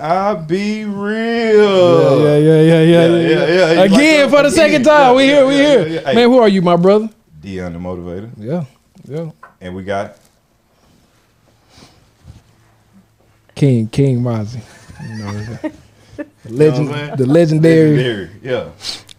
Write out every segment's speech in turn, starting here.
I be real? Yeah, yeah, yeah, yeah, Yeah, yeah. yeah, yeah. Again for the second time. We here, we here. yeah, yeah. Hey. Man, who are you, my brother? Deon the motivator, Yeah, yeah. and we got King, King Mazi. You know, the You know legend, what I'm saying? the legendary. Legendary, Yeah,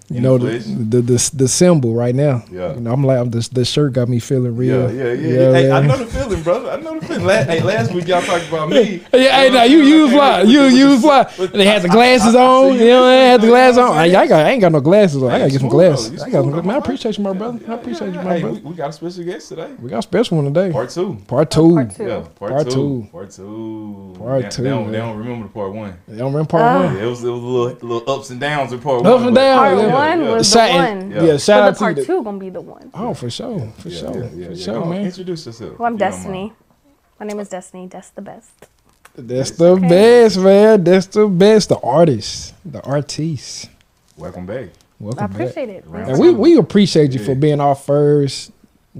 You In know the the, the the the symbol right now. Yeah. You know, I'm like, I'm just the shirt got me feeling real. yeah, yeah, yeah. You know Hey, what I know the feeling, brother. I know the feeling. Last, hey, last week y'all talked about me. Hey, hey, now you you was fly, you you was fly. They had the glasses on, you know, they had the glasses on. I, I got, I ain't got no glasses on. I gotta get some glasses. I got some. Man, I appreciate you, my brother. I appreciate you, my Hey, we, brother. we got a special guest today. We got a special one today. Part two. Part two. Part two. Yeah, part, Part two. two. Part two. Part They- two, They don't, man. they don't remember the part one. They don't remember part Ah. one. It was it was a little little ups and downs in part Up one. and but- down. Part yeah, one yeah. was Shout- the one. Yeah, shout But out the part you. two gonna be the one. Oh, for sure, for Yeah, sure, yeah, yeah, for yeah. sure, Go man. Introduce yourself. Well, I'm you Destiny. My name is Destiny. That's the best. That's the best, man. That's the best. The artist, the artiste. Welcome back. Welcome I back. appreciate it. Round And we we appreciate you for being our first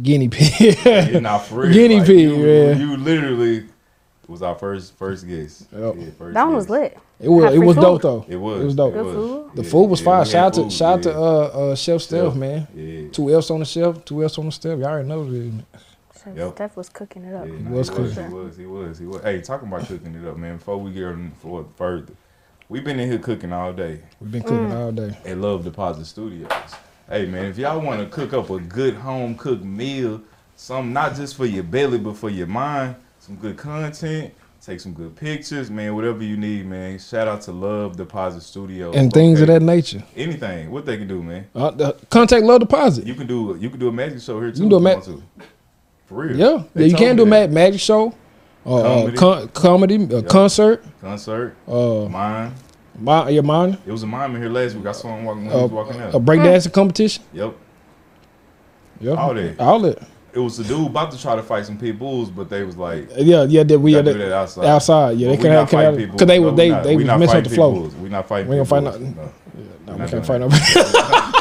guinea pig. You're not for real. Guinea like, pig, you, yeah. You literally was our first first guest. Yep. Yeah, first That one was guest. lit. It was it was food. dope though. It was. It was dope. Good food. The Yeah, food was yeah, fire. Shout out to shout out to uh uh Chef Steph, man. Yeah. Two F's on the shelf, two F's on the shelf. Y'all already know this. Chef Yep. Steph was cooking it up. Yeah, He nah, was he was, cooking. he was, he was, he was. Hey, talking about cooking it up, man. Before we get on for further, we've been in here cooking all day We've been cooking Mm. all day. at Love Deposit Studios. Hey, man, if y'all want to cook up a good home cooked meal, some not just for your belly but for your mind, some good content, take some good pictures, man. Whatever you need, man. Shout out to Love Deposit Studios And things of that nature. Anything, what they can do, man. Uh, the contact love deposit. You can do you can do a magic show here too. can do a if ma- want to. For real. Yeah, yeah They you can do a ma- magic show, uh, uh, Comedy. comedy, uh, Yeah. concert, concert, uh, mine. my, your mind, It was a mime in here last week. I saw him walking when he uh, was walking out. a breakdancing competition. Yep. Yep. All that. all that. It was a dude about to try to fight some pit bulls, but they was like, Yeah, yeah, that we we gotta do that that outside. outside. Yeah, they we can not have fighting pit because they bulls. were No, they not- they we was not messing with the flow. bulls. We not fighting. We ain't pit gonna bulls. fight No. No, we can't fight no.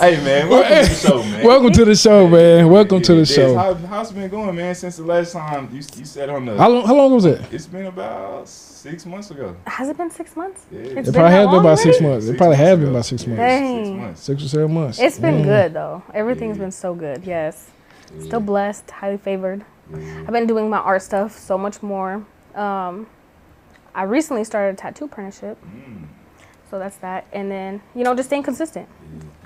Hey man, welcome to the show, man. Welcome to the show, man. Welcome to the show. How, how's it been going, man? Since the last time you, you said on the, How long? How long was it? it's been about six months ago. Has it been six months? Yeah. It's it been probably has been about six already? months. It probably has been about six Yeah, months. Six months. Six or seven months. It's been Mm. good though. Everything's Yeah. been so good. Yes. Yeah. Still blessed, highly favored. I've been doing my art stuff so much more. Um, I recently started a tattoo apprenticeship, Mm. so that's that. And then you know, just staying consistent,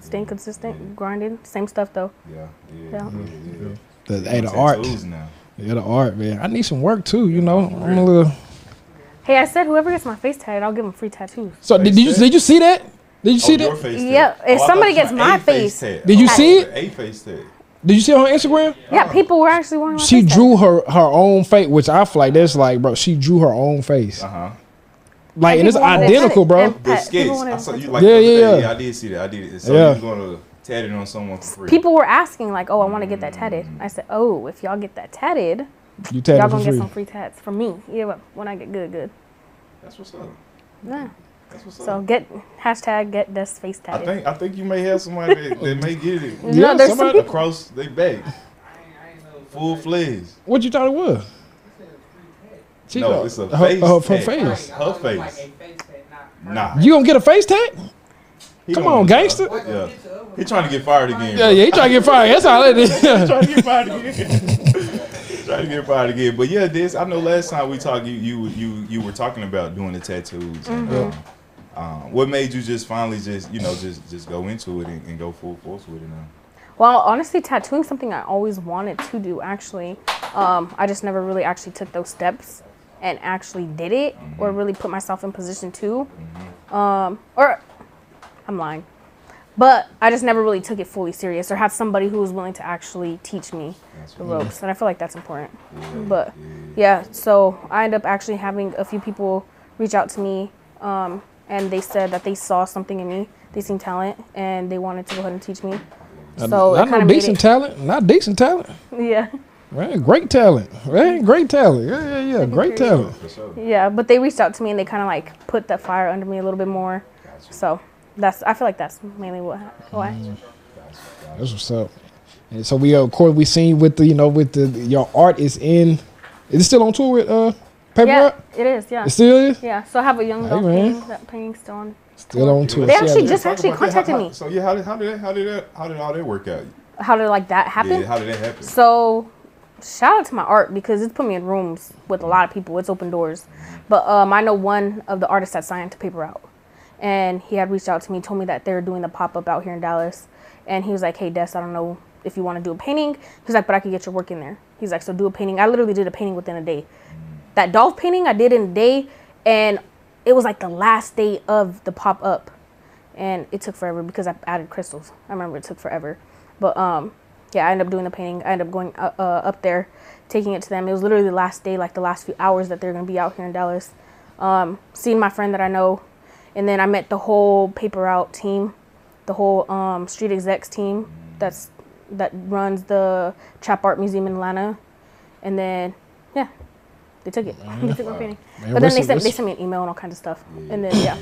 staying consistent, grinding, same stuff though. Yeah. Yeah. Yeah. yeah, yeah. The, hey, the art. now. Yeah, the art, man. I need some work too. You know, I'm a little. Hey, I said whoever gets my face tatted, I'll give them free tattoos. So did, did you did you see that? Did you see oh, your that? face Yeah, if Oh, somebody thought gets my face face- Did you see it? A face tat. Did you see it on Instagram? Yeah, people were actually wearing She face drew her her own face, which I feel like that's like, bro. She drew her own face, Uh huh. like, and it's identical, it. bro. The Pat, sketch. people wanna- I saw you like. Yeah, the other yeah, yeah. I did see that. I did. So Yeah. you was gonna tat it on someone for free. People were asking like, "Oh, I want to get that tatted." I said, "Oh, if y'all get that tatted, You tatted y'all gonna get free. some free tats from me. Yeah, when I get good, good. That's what's up. Yeah. That's what's So get hashtag get this face I think I think you may have somebody that, that may get it no, Yeah, there's some somebody- people. across their back, full fledged. What you thought it was? She No, got- it's a her, face her, her tat. face. Her face. Nah. You gonna get a face tat? He Come on, gangster. that. Yeah. He trying to get fired again. Yeah, bro. yeah. He trying to get fired. That's all it is. trying to get fired again. trying to get fired again. But yeah, this I know. Last time we talked, you you you you were talking about doing the tattoos. Mm-hmm. um, um, what made you just finally just you know just just go into it and, and go full force with it now? Well, honestly, tattooing something I always wanted to do. Actually, um, I just never really actually took those steps and actually did it, or really put myself in position to. Um, or I'm lying, but I just never really took it fully serious, or had somebody who was willing to actually teach me That's the ropes, and I feel like that's important. yeah, But yeah. yeah, so I end up actually having a few people reach out to me, um, and they said that they saw something in me. They seen talent, and they wanted to go ahead and teach me. So not no kind of made decent talent. Not decent talent. Yeah, Right, great talent. Right, great talent. Yeah, yeah, yeah. Great talent. Yeah. But they reached out to me, and they kind of like put that fire under me a little bit more. Gotcha. So that's I feel like that's mainly what why. Mm. That's what's up. And so we, uh, of course, we seen with the, you know, with the your art is in. Is it still on tour with uh paper Yeah, route? it is. Yeah. It still is. Yeah. So I have a young Hey, adult painting. That painting's still on. Still on tour. They See, actually I- just actually contacted How- me. how- So yeah, how did how did that how did that how did all that work out? How did like that happen? Yeah, how did that happen? So, shout out to my art because it's put me in rooms with a lot of people. It's open doors. But um, I know one of the artists that signed to Paper Route. and he had reached out to me, told me that they're doing the pop up out here in Dallas, and he was like, "Hey, Des, I don't know if you want to do a painting." He's like, "But I could get your work in there." He's like, "So do a painting." I literally did a painting within a day. That Dolph painting I did in a day, and it was like the last day of the pop up, and it took forever because I added crystals. I remember it took forever, but um, yeah, I ended up doing the painting. I ended up going uh, uh, up there, taking it to them. It was literally the last day, like the last few hours that they're gonna be out here in Dallas. Um, seeing my friend that I know, and then I met the whole Paper Route team, the whole um, street execs team that's that runs the Trap Art Museum in Atlanta, and then yeah, they took it. they took my painting. Man, but then they sent they sent me an email and all kinds of stuff, and then yeah,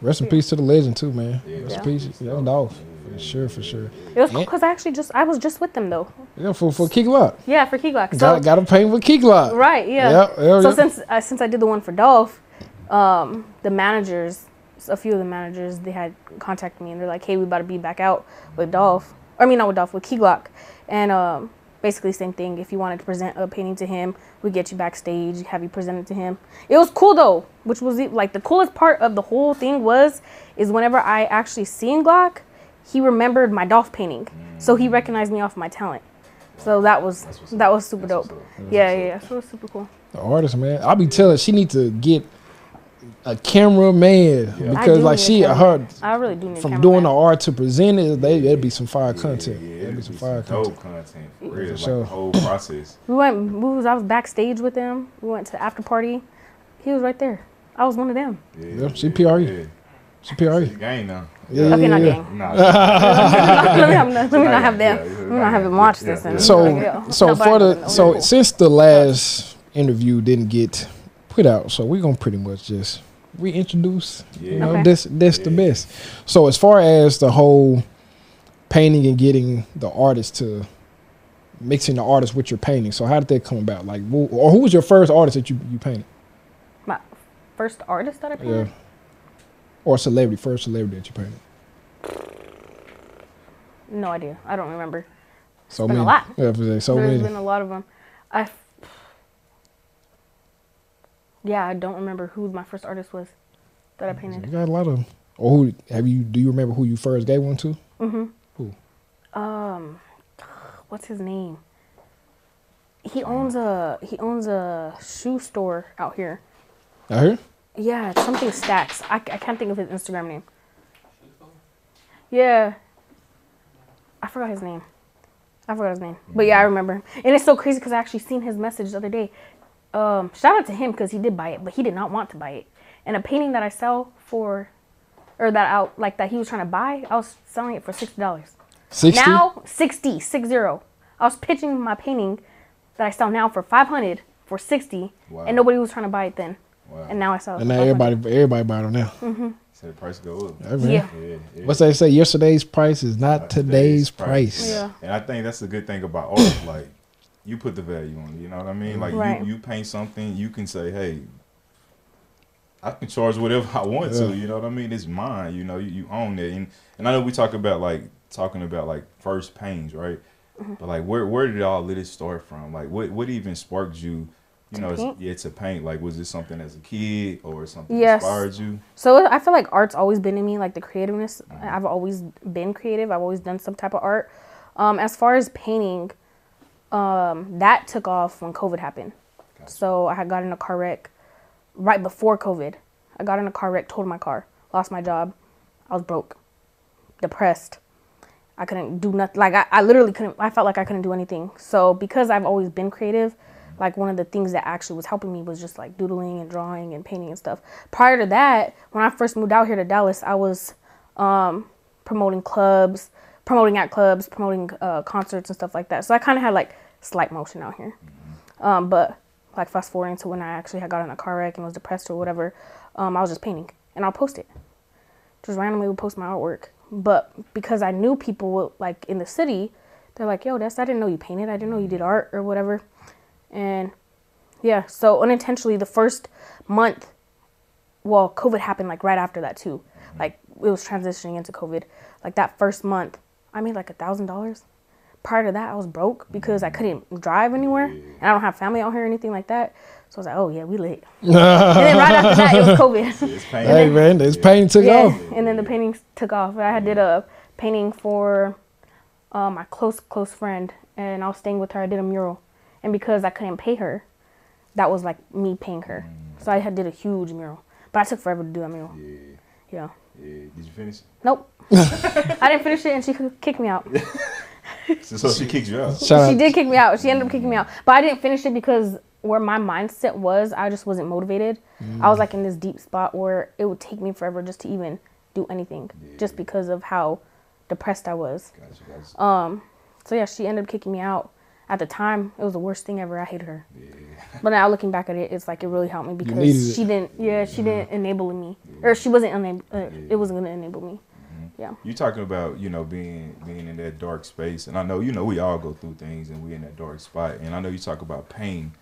Rest in peace to the legend too, man. Rest Yeah. in peace. That was Dolph. For sure, for sure. it was Yeah. because I actually just I was just with them though. Yeah, for for Key Glock. Yeah, for Key Glock. So got got to paint with Key Glock. Right. Yeah. Yep, yeah, so yeah. since uh, since I did the one for Dolph, um, the managers, a few of the managers, they had contacted me and they're like, "Hey, we about to be back out with Dolph. I mean, not with Dolph, with Key Glock, and um, basically same thing. If you wanted to present a painting to him, we get you backstage, have you presented to him. It was cool though, which was like the coolest part of the whole thing was is whenever I actually seen Glock, he remembered my Dolph painting, so he mm. recognized me off my talent. So that was that was super That's dope. Yeah, yeah, yeah. So it was super cool. The artist, man. I'll be telling she need to get a cameraman Yeah. Because like need a she her. I really do need from cameraman. doing the art to present it, they it'd be some fire Yeah, content. Yeah, it'd it'd be some fire dope content. content. For real, like sure. the whole process. We went. We was. I was backstage with them. We went to the after party. He was right there. I was one of them. Yeah, Yeah, she PRE. Yeah. She PRE. It's a game now. Yeah, Okay, yeah, not yeah. gang. Nah, let me have, let me not have them. Yeah, yeah, Let me not have them watch this. And So so Nobody for the so since the last interview didn't get put out, so we're gonna pretty much just reintroduce. You know, Okay. this this the best. So as far as the whole painting and getting the artist to mixing the artist with your painting, so how did that come about? Like, who, or who was your first artist that you you painted? my first artist that I painted. Yeah, painted. or celebrity, first celebrity that you painted. No idea. I don't remember. So been a many. lot. Yeah, for- so There's many. been a lot of them. I. f- Yeah, I don't remember who my first artist was that I painted. You painted. got a lot of. Or who have you? Do you remember who you first gave one to? Mm-hmm. Who? Um, what's his name? He owns a he owns a shoe store out here. Out here? Yeah, it's something Stacks. I, I can't think of his Instagram name. Yeah. I forgot his name. I forgot his name. But yeah, I remember. And it's so crazy because I actually seen his message the other day. Um, shout out to him because he did buy it, but he did not want to buy it. And a painting that I sell for, or that out like that he was trying to buy, I was selling it for sixty dollars. Sixty. Now 60, six zero. I was pitching my painting that I sell now for 500 for 60 Wow. and nobody was trying to buy it then. Wow. And now I sell it. and now everybody everybody buying them now. So the price go up. Yeah. Yeah. Yeah, yeah. What's they say? Yesterday's price is not Not today's, today's price. price. Yeah. And I think that's the good thing about art. Like, you put the value on it. You know what I mean? Like, Right. you, you paint something, you can say, hey, I can charge whatever I want Yeah. to. You know what I mean? It's mine. You know, you, you own it. And and I know we talk about like talking about like first pains, right? Mm-hmm. But like, where where did all of this start from? Like, what what even sparked you? You know, it's- paint? yeah, to paint. Like, was this something as a kid or something Yes. inspired you? So I feel like art's always been in me, like the creativeness. Mm-hmm. I've always been creative. I've always done some type of art. Um, as far as painting, um, that took off when COVID happened. Gotcha. So I had got in a car wreck right before COVID. I got in a car wreck, totaled my car, lost my job. I was broke, depressed. I couldn't do nothing. Like I, I literally couldn't. I felt like I couldn't do anything. So because I've always been creative, like one of the things that actually was helping me was just like doodling and drawing and painting and stuff. Prior to that, when I first moved out here to Dallas, I was um, promoting clubs, promoting at clubs, promoting uh, concerts and stuff like that. So I kind of had like slight motion out here. Um, but like fast forwarding to when I actually had got in a car wreck and was depressed or whatever, um, I was just painting and I'll post it. Just randomly would post my artwork. But because I knew people like in the city, they're like, "Yo, that's I didn't know you painted. I didn't know you did art or whatever." And Yeah. So unintentionally, the first month, well, COVID happened like right after that too. Like it was transitioning into COVID. Like that first month, I made like a thousand dollars. Prior to that, I was broke because I couldn't drive anywhere, and I don't have family out here or anything like that. So I was like, oh yeah, we lit. and then right after that, it was COVID. It's pain. Hey man, this painting took yeah. off. And then the paintings took off. I had did a painting for uh, my close close friend, and I was staying with her. I did a mural, and because I couldn't pay her, that was like me paying her. So I had did a huge mural, but I took forever to do that mural. Yeah, Yeah. yeah. Did you finish? Nope. I didn't finish it, and she kicked me out. So, so she kicked you out. Shout She out. did kick me out. She ended up kicking me out, but I didn't finish it because where my mindset was, I just wasn't motivated. I was like in this deep spot where it would take me forever just to even do anything, just because of how depressed I was. Gotcha, gotcha. Um, so yeah, she ended up kicking me out. At the time, it was the worst thing ever. I hated her. But now looking back at it, it's like it really helped me because she didn't. Yeah, she didn't enable me, or she wasn't enable. Uh, it wasn't gonna enable me. Yeah. You talking about you know being being in that dark space, and I know you know we all go through things, and we in that dark spot, and I know you talk about pain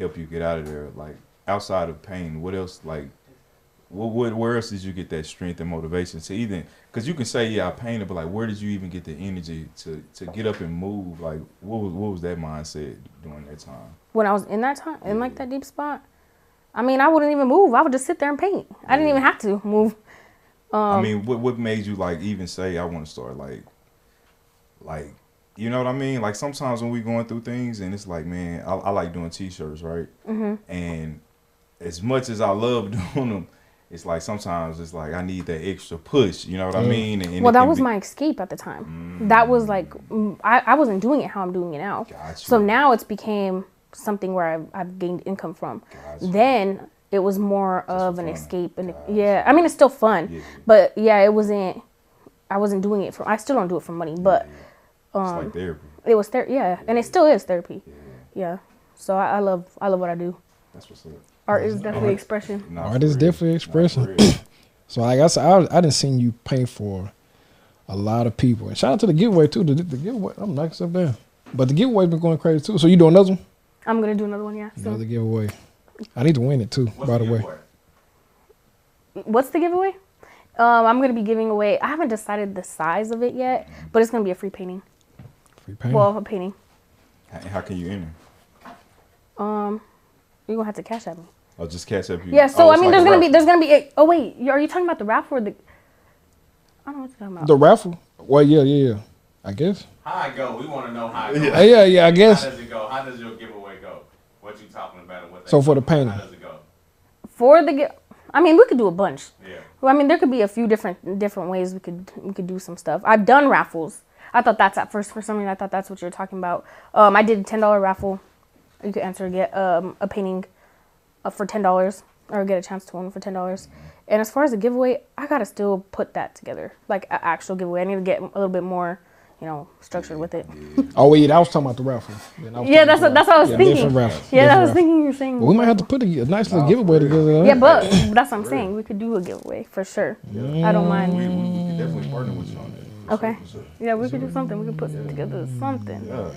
help you get out of there. Like outside of pain, what else? Like, what, what where else did you get that strength and motivation to even? Because you can say yeah, I painted, but like where did you even get the energy to to get up and move? Like what was what was that mindset during that time? When I was in that time, in like that deep spot, I mean, I wouldn't even move. I would just sit there and paint. I didn't even have to move. Um, I mean, what what made you like even say I want to start like, like, you know what I mean? Like sometimes when we going through things and it's like, man, I, I like doing t-shirts, right? Mm-hmm. And as much as I love doing them, it's like sometimes it's like I need that extra push. You know what I mean? And, and well, that was be- my escape at the time. That was like mm, I, I wasn't doing it how I'm doing it now. Gotcha. So now it's became something where I've, I've gained income from. Gotcha. Then it was more of an fun. escape, and Gotcha. yeah, I mean it's still fun, Yeah. but yeah, it wasn't. I wasn't doing it for. I still don't do it for money, but it's um, like therapy. it was therapy Yeah, and it still is therapy. Yeah. So I, I love I love what I do. That's what's up. Art is definitely expression. Nah, Art is real. definitely expression. So like I said, I, I didn't see you paint for a lot of people. And shout out to the giveaway too. The, the giveaway, I'm knocking stuff down. But the giveaway's been going crazy too. So you doing another one? I'm gonna do another one. Yeah. So Another giveaway. I need to win it too. by the way, what's the giveaway? Um, I'm gonna be giving away. I haven't decided the size of it yet, but it's gonna be a free painting. free paint. Well, a painting. How, how can you enter? Um, you're gonna have to cash at me. I'll just catch up you. Yeah. So Oh, I mean, like there's gonna be there's gonna be. A, oh wait, are you talking about the raffle or the? I don't know what you're talking about. the raffle. Well, yeah, yeah, yeah. I guess. How it go? We want to know how it goes. Uh, yeah, yeah. I guess. How does it go? How does your giveaway go? What you talking So for the talking painting. How does it go? For the, gi- I mean, we could do a bunch. Yeah. Well, I mean, there could be a few different different ways we could we could do some stuff. I've done raffles. I thought that's at first for some reason. I thought that's what you're talking about. Um, I did a ten dollar raffle. You could enter get um, a painting uh, for ten dollars or get a chance to win for ten dollars. And as far as the giveaway, I gotta still put that together, like an actual giveaway. I need to get a little bit more, you know, structured with it. Oh wait, yeah, I was talking about the raffle. Then I was Yeah, that's what, that's what I was yeah, thinking. different raffle, Yeah, I was raffle. thinking you were saying. Well, we might have to put a, a nice little giveaway together. Yeah, but that's what I'm saying. We could do a giveaway for sure. I don't mind. we, we could definitely partner with you on that. Okay. Sure. Yeah, we could do something. We could put together something. Yeah.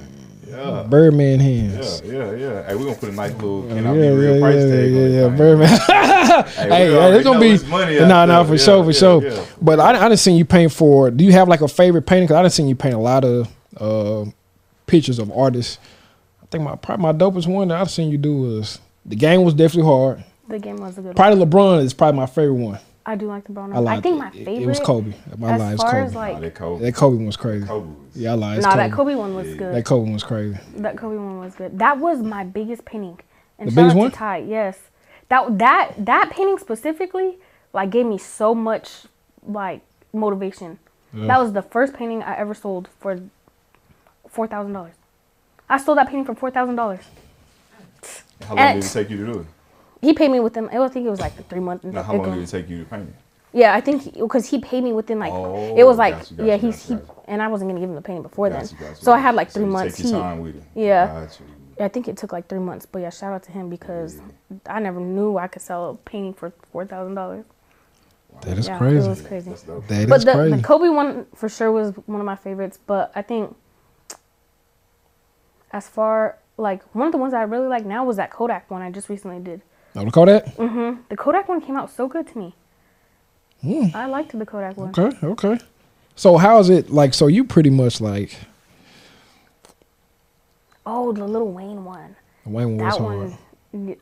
Yeah. Birdman Yeah, hands. yeah, yeah. Yeah. Hey, we're gonna put a nice little, Yeah, can yeah, I be real yeah, price yeah, tag yeah, on yeah, this thing. Birdman. Hey, hey, hey, it's gonna be it's money no, out no, there. for Yeah, sure, for yeah, sure. yeah. But I, I didn't seen you paint for. Do you have like a favorite painting? Cause I didn't seen you paint a lot of uh, pictures of artists. I think my probably my dopest one that I've seen you do was the game was definitely hard. The game was a good one. Probably LeBron is probably my favorite one. I do like the brown. I I, think it. my favorite. It, was Kobe. My as lie far Kobe. as like, Nah, that Kobe. that Kobe one was crazy. Kobe was. Yeah, I lied. It's nah, Kobe. that Kobe one was Yeah. good. That Kobe one was crazy. that Kobe one was good. That was my biggest painting. And The shout biggest out one? to Ty. Yes, that that that painting specifically like gave me so much like motivation. That was the first painting I ever sold for four thousand dollars. I sold that painting for four thousand dollars. How long And- did it take you to do it? He paid me within. I think it was like three months. Now, how long did it take you to paint it? Yeah, I think because he paid me within like Oh, it was oh, like gotcha, gotcha, yeah he's gotcha, he gotcha. and I wasn't gonna give him the painting before then, Gotcha, gotcha, so I had like So three you months. Take your He, time with it. Yeah. Gotcha. I think it took like three months, but yeah, shout out to him because I never knew I could sell a painting for four thousand dollars. That is Yeah, crazy. it was crazy. That's dope. That is But the, crazy. the Kobe one for sure was one of my favorites. But I think as far like one of the ones I really like now was that Kodak one I just recently did. Oh, the Kodak. The Kodak one came out so good to me. Hmm. I liked the Kodak one. Okay, okay. So how is it like? So you pretty much like Oh, the Lil Wayne one. Wayne was That hard. one,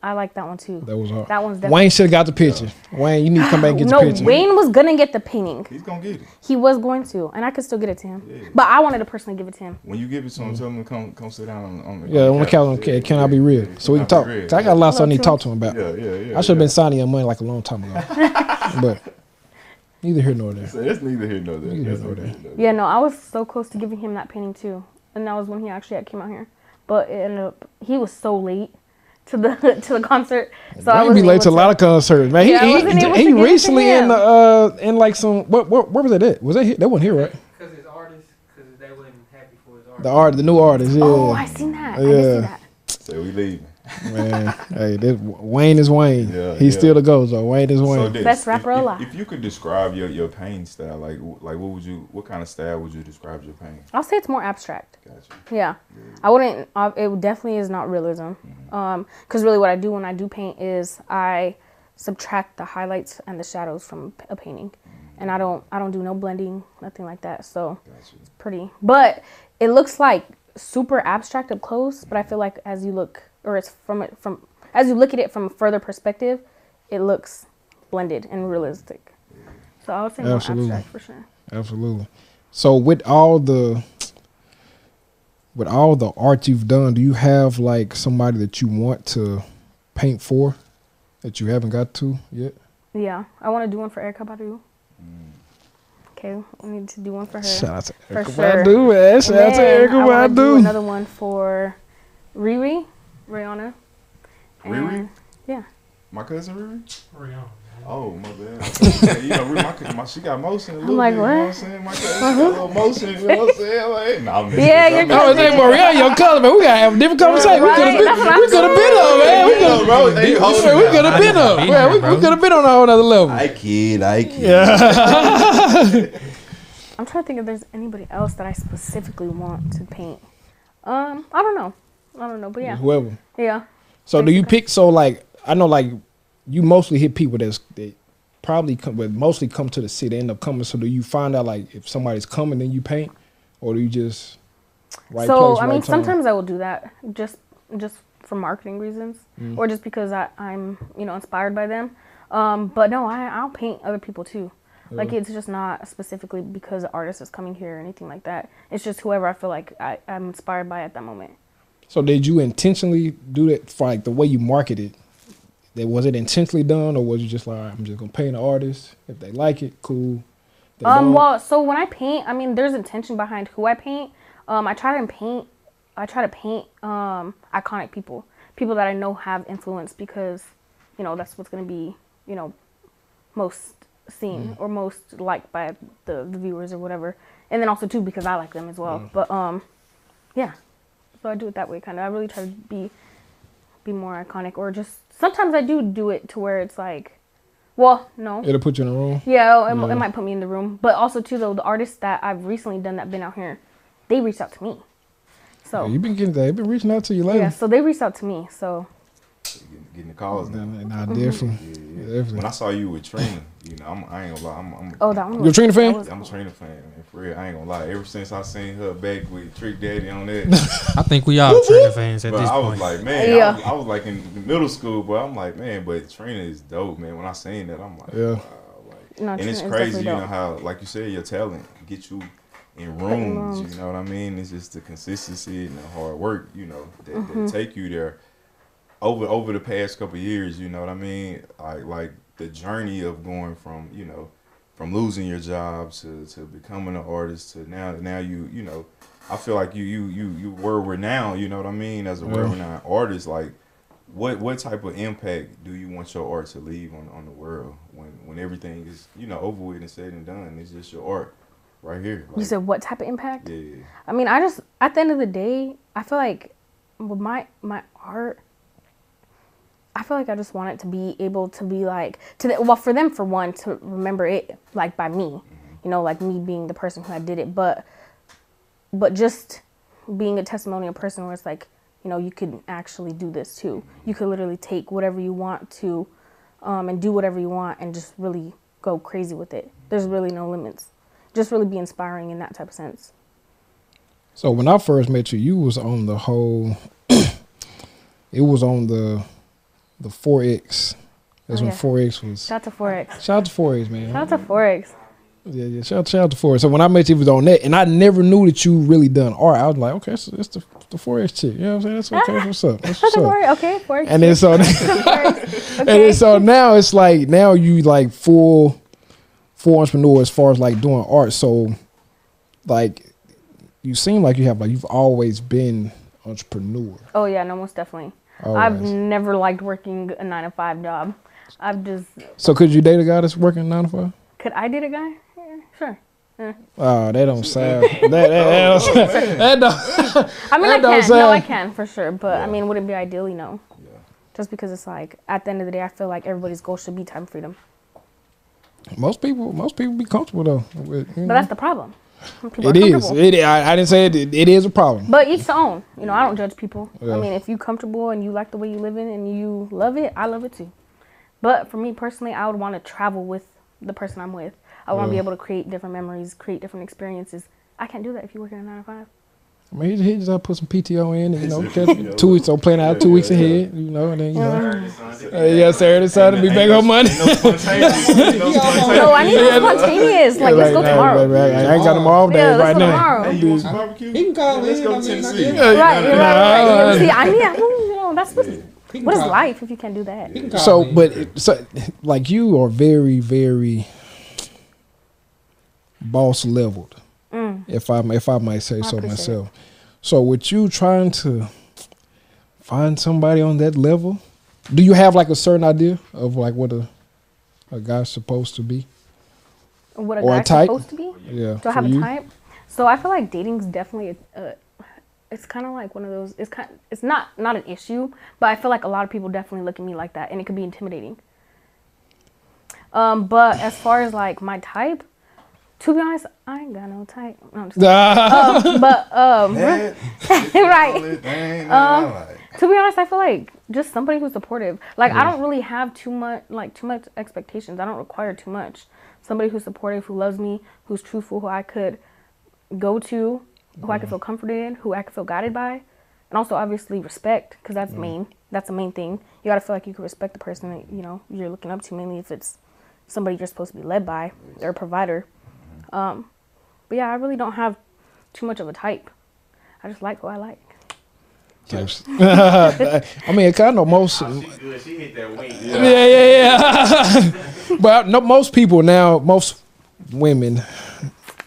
I like that one too. That was hard. That one's definitely. Wayne should have got the picture. Wayne, you need to come back and get no, the picture. No, Wayne was gonna get the painting. He's gonna get it. He was going to, and I could still get it to him. But I wanted to personally give it to him. When you give it to him, tell him to come come sit down on, on the Yeah, on the couch. Okay, can I be real? So we can talk. 'Cause I got a lot of stuff I need to talk to him about. Yeah, yeah, yeah. I should have been signing your money like a long time ago. but neither here nor there. So that's neither here nor there. Neither nor there. there. Yeah, no, I was so close to giving him that painting too, and that was when he actually came out here. But it ended up he was so late to the to the concert, so I Wayne was be late to a lot of concerts, man. He, Yeah, I he, wasn't able to he get it to recently in the uh in like some what what where was that at? Was that here? that one here right? Because his artist, because they wasn't happy for his artist. The art, the new artist. Yeah, Oh, I seen that. I did Yeah. see that. So we leaving. Man. hey, this, Wayne is Wayne. Yeah, He's yeah. still the goes though. Wayne is So Wayne. this, Best if- rapper if, alive. If you could describe your, your painting style, like like what would you what kind of style would you describe your painting? I'll say it's more abstract. Gotcha. Yeah, I wouldn't. Uh, it definitely is not realism. Um, because really, what I do when I do paint is I subtract the highlights and the shadows from a painting, and I don't. I don't do no blending, nothing like that. So Gotcha. it's pretty. But it looks like super abstract up close. But I feel like as you look, or it's from it from as you look at it from a further perspective, it looks blended and realistic. So I would say more Absolutely. abstract for sure. Absolutely. So with all the with all the art you've done, do you have like somebody that you want to paint for that you haven't got to yet? Yeah, I want to do one for Erykah Badu. Mm. Okay, we need to do one for her. Shout out to For Erykah sure. Badu, man. Shout out to Erykah wanna do Badu. another one for Riri, Rihanna. Riri? And- Yeah. My cousin Riri? Rihanna. Oh my bad. you know, my, my she got motion. A little like, bit, You know what I'm saying? My cousin got a little motion. You know what I'm saying? Like, nah, I'm Yeah, I'm you're just- I was like, Maria, your color, man. We gotta have a different conversation. Right, we could that's what have I'm been, we could have been up, man. We Hey, could bro, hey, hold have, we could have been up. Yeah, we, we could have been on a whole other level. I kid, I kid. Yeah. I'm trying to think if there's anybody else that I specifically want to paint. Um, I don't know. I don't know, but yeah, Whoever. yeah. So do you pick? So like, I know like you mostly hit people that's that probably come, but mostly come to the city, end up coming. So do you find out like if somebody's coming, then you paint, or do you just right so place, I right mean, time? sometimes I will do that just just for marketing reasons, or just because I, I'm you know inspired by them. Um, but no, I I'll paint other people too. Like it's just not specifically because the artist is coming here or anything like that. It's just whoever I feel like I, I'm inspired by at that moment. So did you intentionally do that for like the way you market it? That was it intentionally done, or was you just like "All right, I'm just gonna paint an artist if they like it, cool. They Um, don't? well, so when I paint, I mean, there's intention behind who I paint. Um, I try to paint, I try to paint um, iconic people, people that I know have influence because, you know, that's what's gonna be, you know, most seen or most liked by the, the viewers or whatever. And then also too because I like them as well. But um, yeah, so I do it that way, kind of. I really try to be be more iconic, or just sometimes I do do it to where it's like, well, no, It'll put you in a room. yeah, oh, it, Yeah. it might put me in the room. But also too though, the artists that I've recently done that been out here, they reached out to me. So You've been getting, that. they've been reaching out to you lately. yeah, so they reached out to me. So Getting, getting the calls Nah, now. nah, definitely, Yeah, yeah. definitely. When I saw you with Trina, you know, I'm, I ain't gonna lie, I'm, I'm oh that one. You a Was, Trina fan? that was I'm a cool. Trina fan, man. For real, I ain't gonna lie. Ever since I seen her back with Trick Daddy on that, I think we all Trina fans at but this I was like, man, Yeah. I, was, I was like in middle school, but I'm like, man, but Trina is dope, man. When I seen that, I'm like, Yeah. wow, like, No, and Trina it's crazy, you know dope. how, like you said, your talent get you in in rooms. rooms. You know what I mean? It's just the consistency and the hard work, you know, that, Mm-hmm. that take you there. Over over the past couple years, you know what I mean? Like like the journey of going from you know from losing your job to, to becoming an artist to now now you you know I feel like you you you you were renowned. You know what I mean? As a Yeah. well-renowned artist, like what what type of impact do you want your art to leave on on the world when when everything is you know over with and said and done? It's just your art right here. You said what type of impact? yeah, yeah. I mean, I just at the end of the day, I feel like with my my art, I feel like I just want it to be able to be like to the, well for them for one to remember it like by me, you know, like me being the person who I did it, but but just being a testimonial person where it's like you know, you could actually do this too. You could literally take whatever you want to um, and do whatever you want and just really go crazy with it. There's really no limits. Just really be inspiring in that type of sense. So when I first met you, you was on the whole. it was on the the Forex. That's Oh, when yeah. Forex was. Shout out to Forex. Shout out to Forex, man. Shout out to Forex. Yeah, yeah. Shout, shout out to Forex. So when I met you, it was on that, and I never knew that you really done art. I was like, okay, so it's the the Forex chick. You know what I'm saying? That's okay. That's what's up. That's what's up. Okay, Forex. And then so, Forex. and then so now it's like now you like full full entrepreneur as far as like doing art. So, like, you seem like you have like you've always been entrepreneur. Oh yeah, no, most definitely. I've never liked working a nine to five job. I've just So could you date a guy that's working nine to five? could I date a guy? Yeah, sure. Oh, that don't sound. that, that, that, don't, that don't. I mean, I can. No, I sound- can for sure. But I mean, would it be ideally? No. Just because it's like at the end of the day, I feel like everybody's goal should be time freedom. Most people, most people be comfortable though. With, But know. that's the problem. People It are is. comfortable. It. I, I didn't say it. It is a problem. But each to own. You know, I don't judge people. Yeah. I mean, if you comfortable and you like the way you live in and you love it, I love it too. But for me personally, I would want to travel with the person I'm with. I want to be able to create different memories, create different experiences. I can't do that if you work in a nine to five. I mean, he, he just had to put some PTO in, and, you know, catch two weeks. So plan out two Yeah, weeks yeah, yeah. ahead, you know, and then you know, Saturday, Sunday. uh, yeah, Saturday, Saturday, be back on Monday. Ain't no no. No, I need Yeah, to spontaneous. Like, let's go Right, tomorrow. right, right, right. I ain't got them all day Yeah, let's right go now. tomorrow. Hey, you barbecue? He can call Let's in, go I to mean, I Tennessee. guess. Yeah, Right, right, right. See, I need, you know, that's what, what is life if you can't do that? Can So, in. but it- so, like you are very, very boss leveled, if I if I might say Mm. I so myself. So, with you trying to find somebody on that level, do you have like a certain idea of like what a a guy's supposed to be? What a Or a guy's type? supposed to be? Yeah. Do I have a you? type? So I feel like dating's definitely a, a it's kind of like one of those. It's kind. It's not not an issue, but I feel like a lot of people definitely look at me like that, and it could be intimidating. Um, but as far as like my type, to be honest, I ain't got no type. No, I'm just kidding. um, but um, That- right. Um, like. To be honest, I feel like just somebody who's supportive. Like I don't really have too much like too much expectations. I don't require too much. Somebody who's supportive, who loves me, who's truthful, who I could go to, who I could feel comforted in, who I could feel guided by, and also obviously respect because that's main. That's the main thing. You gotta feel like you can respect the person that you know you're looking up to. Mainly if it's somebody you're supposed to be led by, they're a provider. Um, but yeah, I really don't have too much of a type. I just like who I like. Types. I mean, I kind of know most. Oh, she good. She hit that wing. Yeah, yeah, yeah. but no, most people now, most women,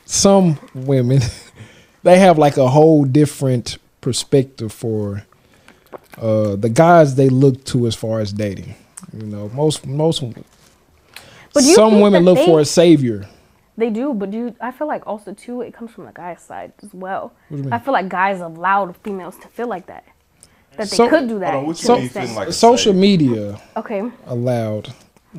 some women, they have like a whole different perspective for uh, the guys they look to as far as dating. You know, most most But some women look they- for a savior. They do, but do you, I feel like also too it comes from the guy's side as well. do you mean? I feel like guys allowed females to feel like that, that they So- could do that. Hold on, what you to mean feeling like a Social slave? media okay, allowed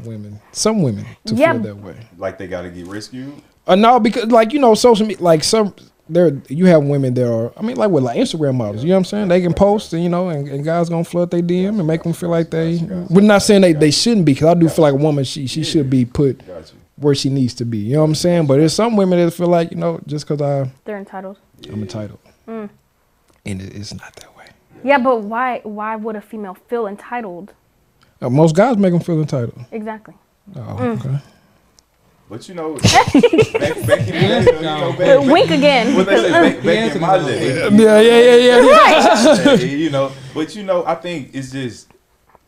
women, some women, to Yeah. feel that way. Like they gotta get rescued. Uh, no, because like you know, social media, like some there, you have women that are. I mean, like with like Instagram models. You know what I'm saying? They can post, and you know, and, and guys gonna flood their DM and make them feel like they. We're not saying they, they shouldn't be, because I do feel like a woman she she should be put Got you. Where she needs to be. You know what I'm saying? But there's some women that feel like you know just because I they're entitled. I'm entitled, Mm. and it, it's not that way. Yeah, but why why would a female feel entitled? Uh, most guys make them feel entitled. Exactly. Oh, Mm. okay. But you know, back, back in the day, you know, back, wink again. what they say, back, back in my day. Yeah, yeah, yeah, yeah. yeah. you know, but you know, I think it's just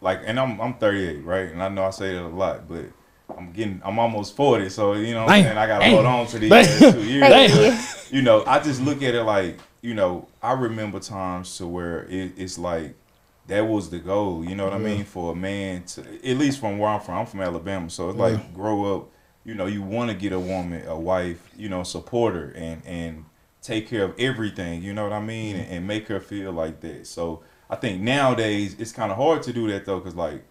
like, and I'm I'm 38, right? And I know I say that a lot, but I'm getting, I'm almost 40, so you know, what I'm Damn. saying I gotta Damn. hold on to these Damn. last two years. Hey. you know, I just look at it like, you know, I remember times to where it, it's like that was the goal. You know what I mean for a man to, at least from where I'm from. I'm from Alabama, so it's like grow up. You know, you want to get a woman, a wife, you know, support her and and take care of everything. You know what I mean, and, and make her feel like that. So I think nowadays it's kind of hard to do that though, cause like.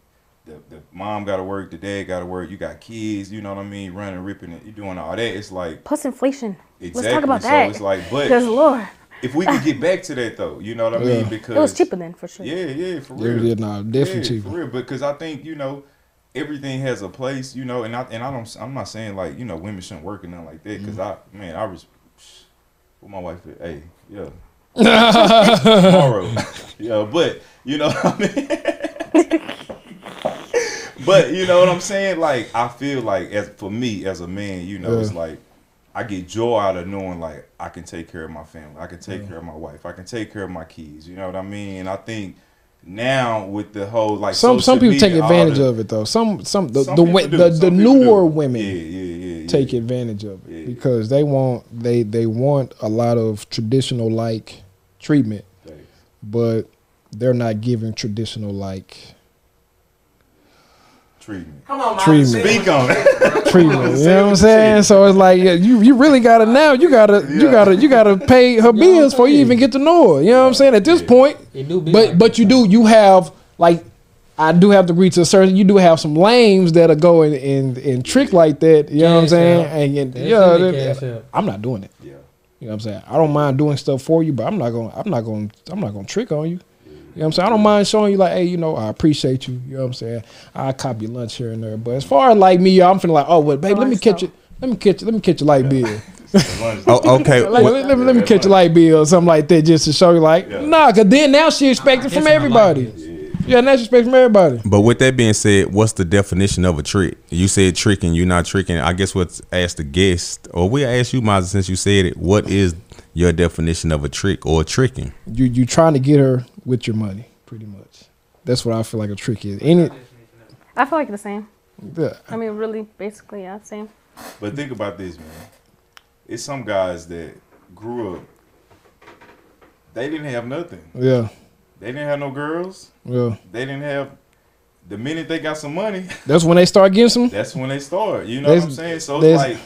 The, the mom got to work, the dad got to work. You got kids, you know what I mean, running, ripping it. You're doing all that. It's like Plus inflation. exactly. Let's talk about so that. it's like, but Because Lord, if we could get back to that though, you know what I Yeah. mean? Because It was cheaper then, for sure. Yeah, yeah, for real. yeah, nah, definitely yeah, cheaper. for real. But Because I think you know everything has a place, you know, and I and I don't. I'm not saying like you know women shouldn't work and nothing like that. Because Mm-hmm. I man, I was. What my wife at? Hey, yeah. Tomorrow, yeah, but you know what I mean. But you know what I'm saying? Like I feel like as for me as a man, you know, it's like I get joy out of knowing like I can take care of my family. I can take care of my wife. I can take care of my kids. You know what I mean? And I think now with the whole like Some some people take media, all advantage the- of it though. Some some the some the, the, the some people newer do. women yeah, yeah, yeah, yeah. take advantage of it Yeah. because they want they they want a lot of traditional like treatment, Thanks. but they're not giving traditional like treatment. Come on, Treatment. Speak on it. treatment. you know what what I'm saying? So it's like yeah, you you really gotta uh, now you gotta you gotta you gotta pay her bills before you even get to know her. You know what I'm saying? At this Yeah. point, It do be but like but you do you have like I do have to agree to a certain. You do have some lames that are going and and trick like that. You know what I'm saying? And, and yeah, really that- I'm not doing it. Yeah. You know what I'm saying? I don't mind doing stuff for you, but I'm not going. to I'm not going. to I'm not going to trick on you. You know what I'm saying? I don't mind showing you like, hey, you know, I appreciate you. You know what I'm saying? I copy lunch here and there. But as far as like me, I'm feeling like, oh, well, babe, let me catch it. Let me catch it. Let me catch your light bill. Oh, okay. Like, What- let, me, let me catch your light bill or something like that, just to show you, like, Yeah. nah, cause then now she expect it from what I like everybody. Yeah, now she expect from everybody. But with that being said, what's the definition of a trick? You said tricking, you're not tricking. I guess what's asked the guest, or we ask you, Mazi, since you said it. What is your definition of a trick or tricking? You you trying to get her with your money, pretty much. That's what I feel like a trick is. Any, I feel like the same. yeah, I mean, really, basically, yeah, same. But think about this, man. It's some guys that grew up. They didn't have nothing. yeah, They didn't have no girls. yeah. They didn't have. The minute they got some money, That's when they start getting some. that's when they start. You know what I'm saying? So it's like,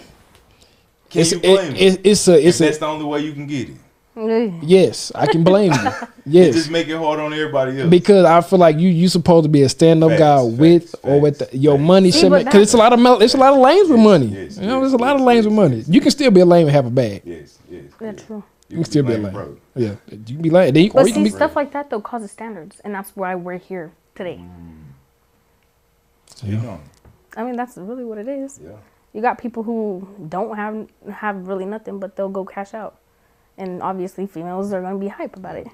can It's you blame it, them? it's a If it's that's a the only way you can get it. Yes. I can blame you. It Yes, just make it hard on everybody else. because I feel like you you supposed to be a stand up Facts, guy facts, with or with the, your facts. money See, shipment. but Because it's a lot of mel- it's a lot of lanes with money. yes, you know, yes, there's a lot of yes, lanes with money. yes. You can still be a lame and have a bag. yes, yes. Yeah, yes. true. You can still be a lame lame. broke. Yeah, you can be lame. Then you, or But you can see, be. stuff like that though causes standards, and that's why we're here today. Mm. Speak on I mean, that's really what it is. Yeah. You got people who don't have have really nothing, but they'll go cash out, and obviously females are gonna be hype about it.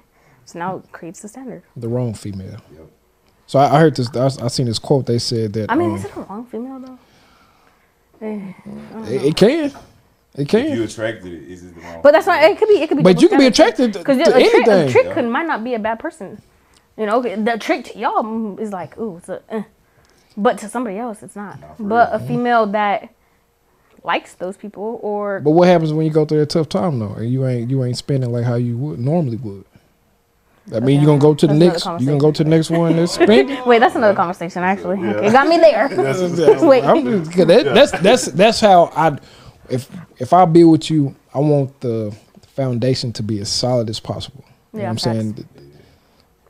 So now it creates the standard. the wrong female. Yep. So I, I heard this. I, I seen this quote. They said that I mean, um, is it a wrong female though? Eh, it, it can, it If can. you attracted it, is it the wrong? But that's not. It could be. It could be. But you can be attracted to, because to a trick, a trick Yeah. could might not be a bad person. You know, the trick to y'all mm, is like, ooh, it's a, eh. but to somebody else, it's not. Not But real. a female that likes those people, or But what happens when you go through a tough time though, and you ain't you ain't spending like how you would normally would? I mean, you're gonna go to the next. You gonna go to the next one and spend. wait, that's another conversation. Actually, Yeah. it got me there. Wait. I'm just- that, that's that's that's how I. If if I be with you, I want the foundation to be as solid as possible. You know Yeah, what I'm saying?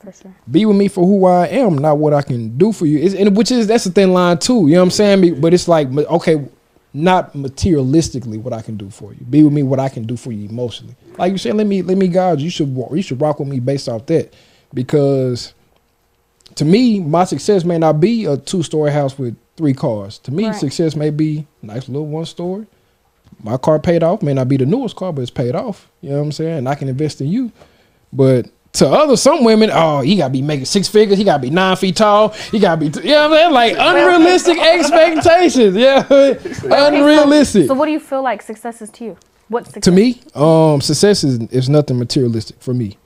For sure. Be with me for who I am, not what I can do for you. It's, and which is that's a thin line too. You know what I'm saying? But it's like okay, not materialistically what I can do for you. Be with me what I can do for you emotionally. Like you said, let me let me guide you. You should you should rock with me based off that because to me, my success may not be a two story house with three cars. To me, Right. success may be a nice little one story. My car paid off. May not be the newest car, but it's paid off. You know what I'm saying? And I can invest in you. But to other some women, oh, he gotta be making six figures. He gotta be nine feet tall. He gotta be, you know what I'm saying? Like unrealistic expectations. Yeah, unrealistic. So, what do you feel like success is to you? What success? to me, um, success is is nothing materialistic for me.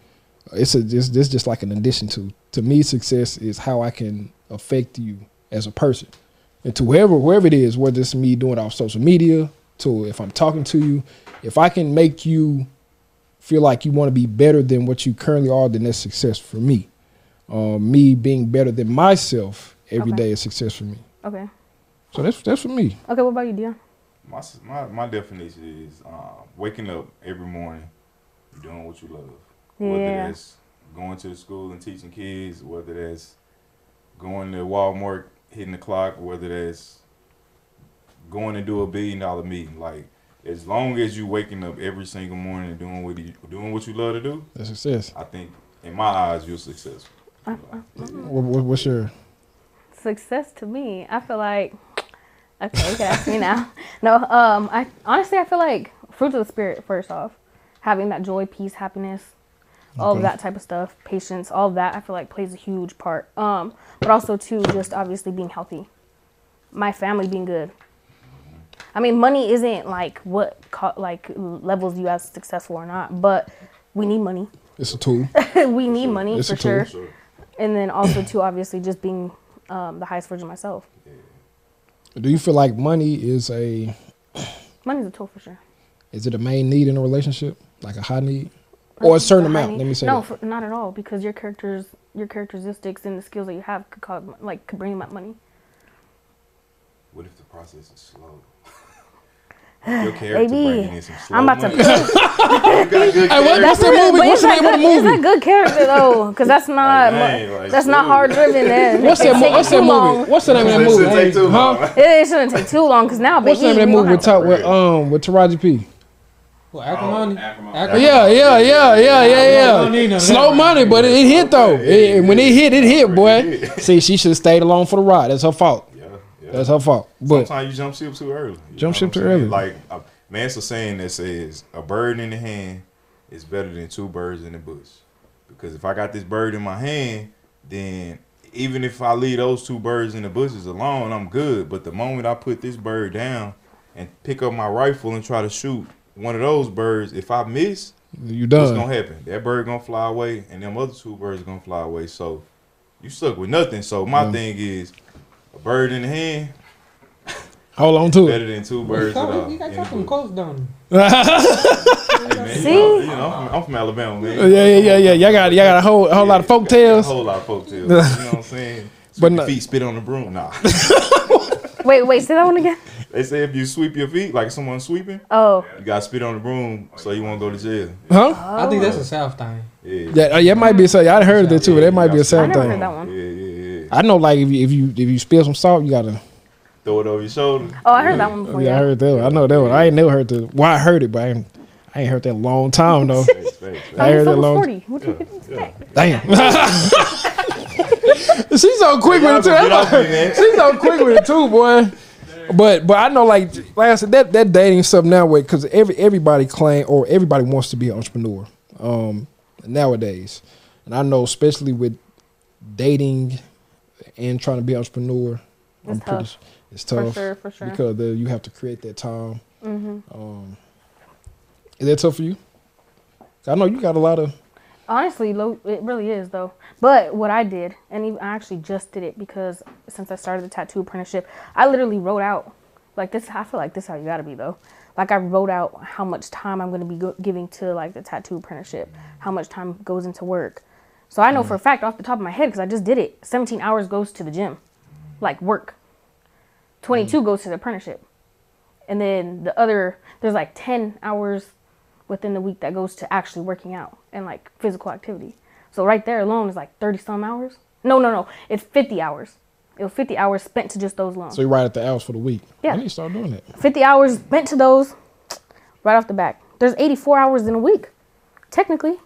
It's a it's, it's just like an addition to. To me, success is how I can affect you as a person, and to whoever whoever it is, whether it's me doing it off social media, to if I'm talking to you, if I can make you feel like you want to be better than what you currently are, then that's success for me. Um, me being better than myself every day Okay. is success for me. Okay. So that's that's for me. Okay. What about you, Deon? My, my my definition is uh, waking up every morning, doing what you love. Whether that's going to the school and teaching kids, whether that's going to Walmart, hitting the clock, whether that's going to do a billion dollar meeting. Like as long as you waking up every single morning and doing what you doing what you love to do, That's success. I think in my eyes you're successful. What, what, what's your Success to me, I feel like. Okay, you can ask me now. No, um, I honestly I feel like fruits of the spirit. First off, having that joy, peace, happiness, all of that type of stuff, patience, all of that I feel like plays a huge part. Um, but also too, just obviously being healthy, my family being good. I mean, money isn't like what co- like levels you as successful or not, but we need money. it's a tool. we need money It's for a tool. sure. And then also too, obviously, just being um, the highest version of myself. Do you feel like money is a Money's a tool for sure. is it a main need in a relationship? Like a high need? Or a certain The amount, need- let me say no, that. for, not at all. Because your characters, your characteristics, and the skills that you have could cause like could bring about money. What if the process is slow? Your character Baby, bringing in some slow I'm about to. money. Put, You got good Hey, what, character. movie? What's the that name of the good? Is movie? that good character though? Because that's not. Like, dang, like, that's not hard driven. Then What's It that, what's that movie? What's the name of that It movie? shouldn't take too long. Huh? It, it shouldn't take too long. Because now, What's the name of that movie gonna with, talk, with um with Taraji P? Well, acrimony. acrimony. Acrimony. Yeah, yeah, yeah, yeah, yeah, don't need none yeah. Slow money, but it, it hit though. It- when it hit, it hit, boy. See, she should have stayed along for the ride. That's her fault. That's her fault. But Sometimes you jump ship too early. Jump ship too saying? early. Like, uh, man, it's a saying that says a bird in the hand is better than two birds in the bush. Because if I got this bird in my hand, then even if I leave those two birds in the bushes alone, I'm good. But the moment I put this bird down and pick up my rifle and try to shoot one of those birds, if I miss, you what's done. gonna happen? That bird gonna fly away, and them other two birds gonna fly away. So you stuck with nothing. So my Yeah. thing is, a bird in the hand Hold on to it. better than two birds at all. you got in your the some bush. quotes done. Hey, man, you See? know, you know, I'm, from, I'm from Alabama, man. Yeah, yeah, yeah, yeah. Y'all got y'all got a whole a whole lot of folk tales. A whole lot of folk tales. you know what I'm saying? Sweep But your no- feet, spit on the broom. Nah. Wait, wait. Say that one again. they say if you sweep your feet like someone sweeping, Oh, you gotta spit on the broom so you won't go to jail. Huh? I think that's a South thing. Yeah. Yeah, uh, yeah, it might be a South. I heard that too. That might be a South thing. I never thing. heard that one. Yeah, yeah, yeah. I know, like if you if you if you spill some salt, you gotta. Throw it over your shoulder. Oh, I heard that one before. yeah, I heard that. One. I know that one. I ain't never heard the. Well, I heard it, but I ain't, I ain't heard that a long time though. I heard that long. forty. What you get? Damn. She's so quick with it too. Y'all gonna get off me, man. She's so quick with it too, boy. But but I know like like I said that that dating stuff now way because every everybody claim or everybody wants to be an entrepreneur um nowadays, and I know especially with dating and trying to be an entrepreneur, It's pretty tough. s- It's For sure, for sure. because the, you have to create that time. hmm Um, is that tough for you? I know you got a lot of. Honestly, low, it really is though. But what I did, and even, I actually just did it because since I started the tattoo apprenticeship, I literally wrote out like this. I feel like this is how you gotta be though. Like I wrote out how much time I'm gonna be go- giving to like the tattoo apprenticeship, how much time goes into work. So I know mm. for a fact off the top of my head because I just did it. 17 hours goes to the gym, like work. 22 mm. goes to the apprenticeship, and then the other there's like 10 hours within the week that goes to actually working out and like physical activity. So right there alone is like 30 some hours. No, no, no. It's 50 hours. It was 50 hours spent to just those alone. So you write at the hours for the week. Yeah. I need to start doing that. 50 hours spent to those right off the back. There's 84 hours in a week, technically.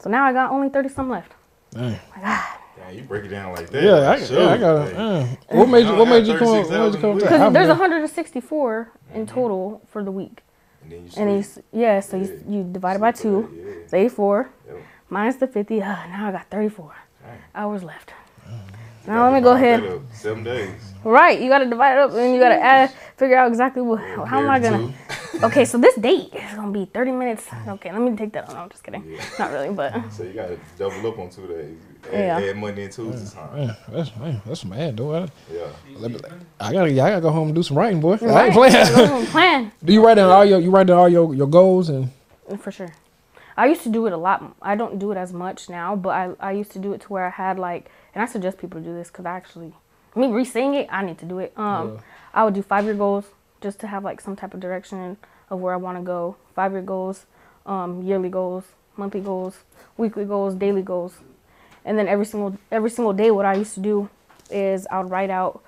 Yep. So now I got only 30 some left. Dang. Damn, you break it down like that. Yeah, I, Like, yeah, I got hey. uh, What made you? What made you come? up- 36 What made you come? with? Because I've there's never- 164 in total for the week. And then you And sleep. he's, yeah, so you, you divide it by two. for that, yeah. It's 84 Yep. minus the 50. Uh, now I got 34 Dang. hours left. You Now let gotta me go ahead. Seven days. Right, you gotta divide it up and you gotta add, figure out exactly what, how am I gonna. Okay, so this date is gonna be 30 minutes. Okay, let me take that. No, I'm just kidding. Not really, but So you gotta double up on two days. Add, Yeah. add Monday and Tuesday time. Man, that's man, that's mad, though. I, Yeah. let me- I gotta, I gotta go home and do some writing, boy. I Right, ain't playing. gotta go home and plan do you write down all your, you write down all your, your goals and for sure. I used to do it a lot. I don't do it as much now, but I, I used to do it to where I had like, and I suggest people to do this because I actually, me re-saying it, I need to do it. Um, Yeah. I would do five year goals just to have like some type of direction of where I want to go. Five year goals, um, yearly goals, monthly goals, weekly goals, daily goals, and then every single every single day, what I used to do is I would write out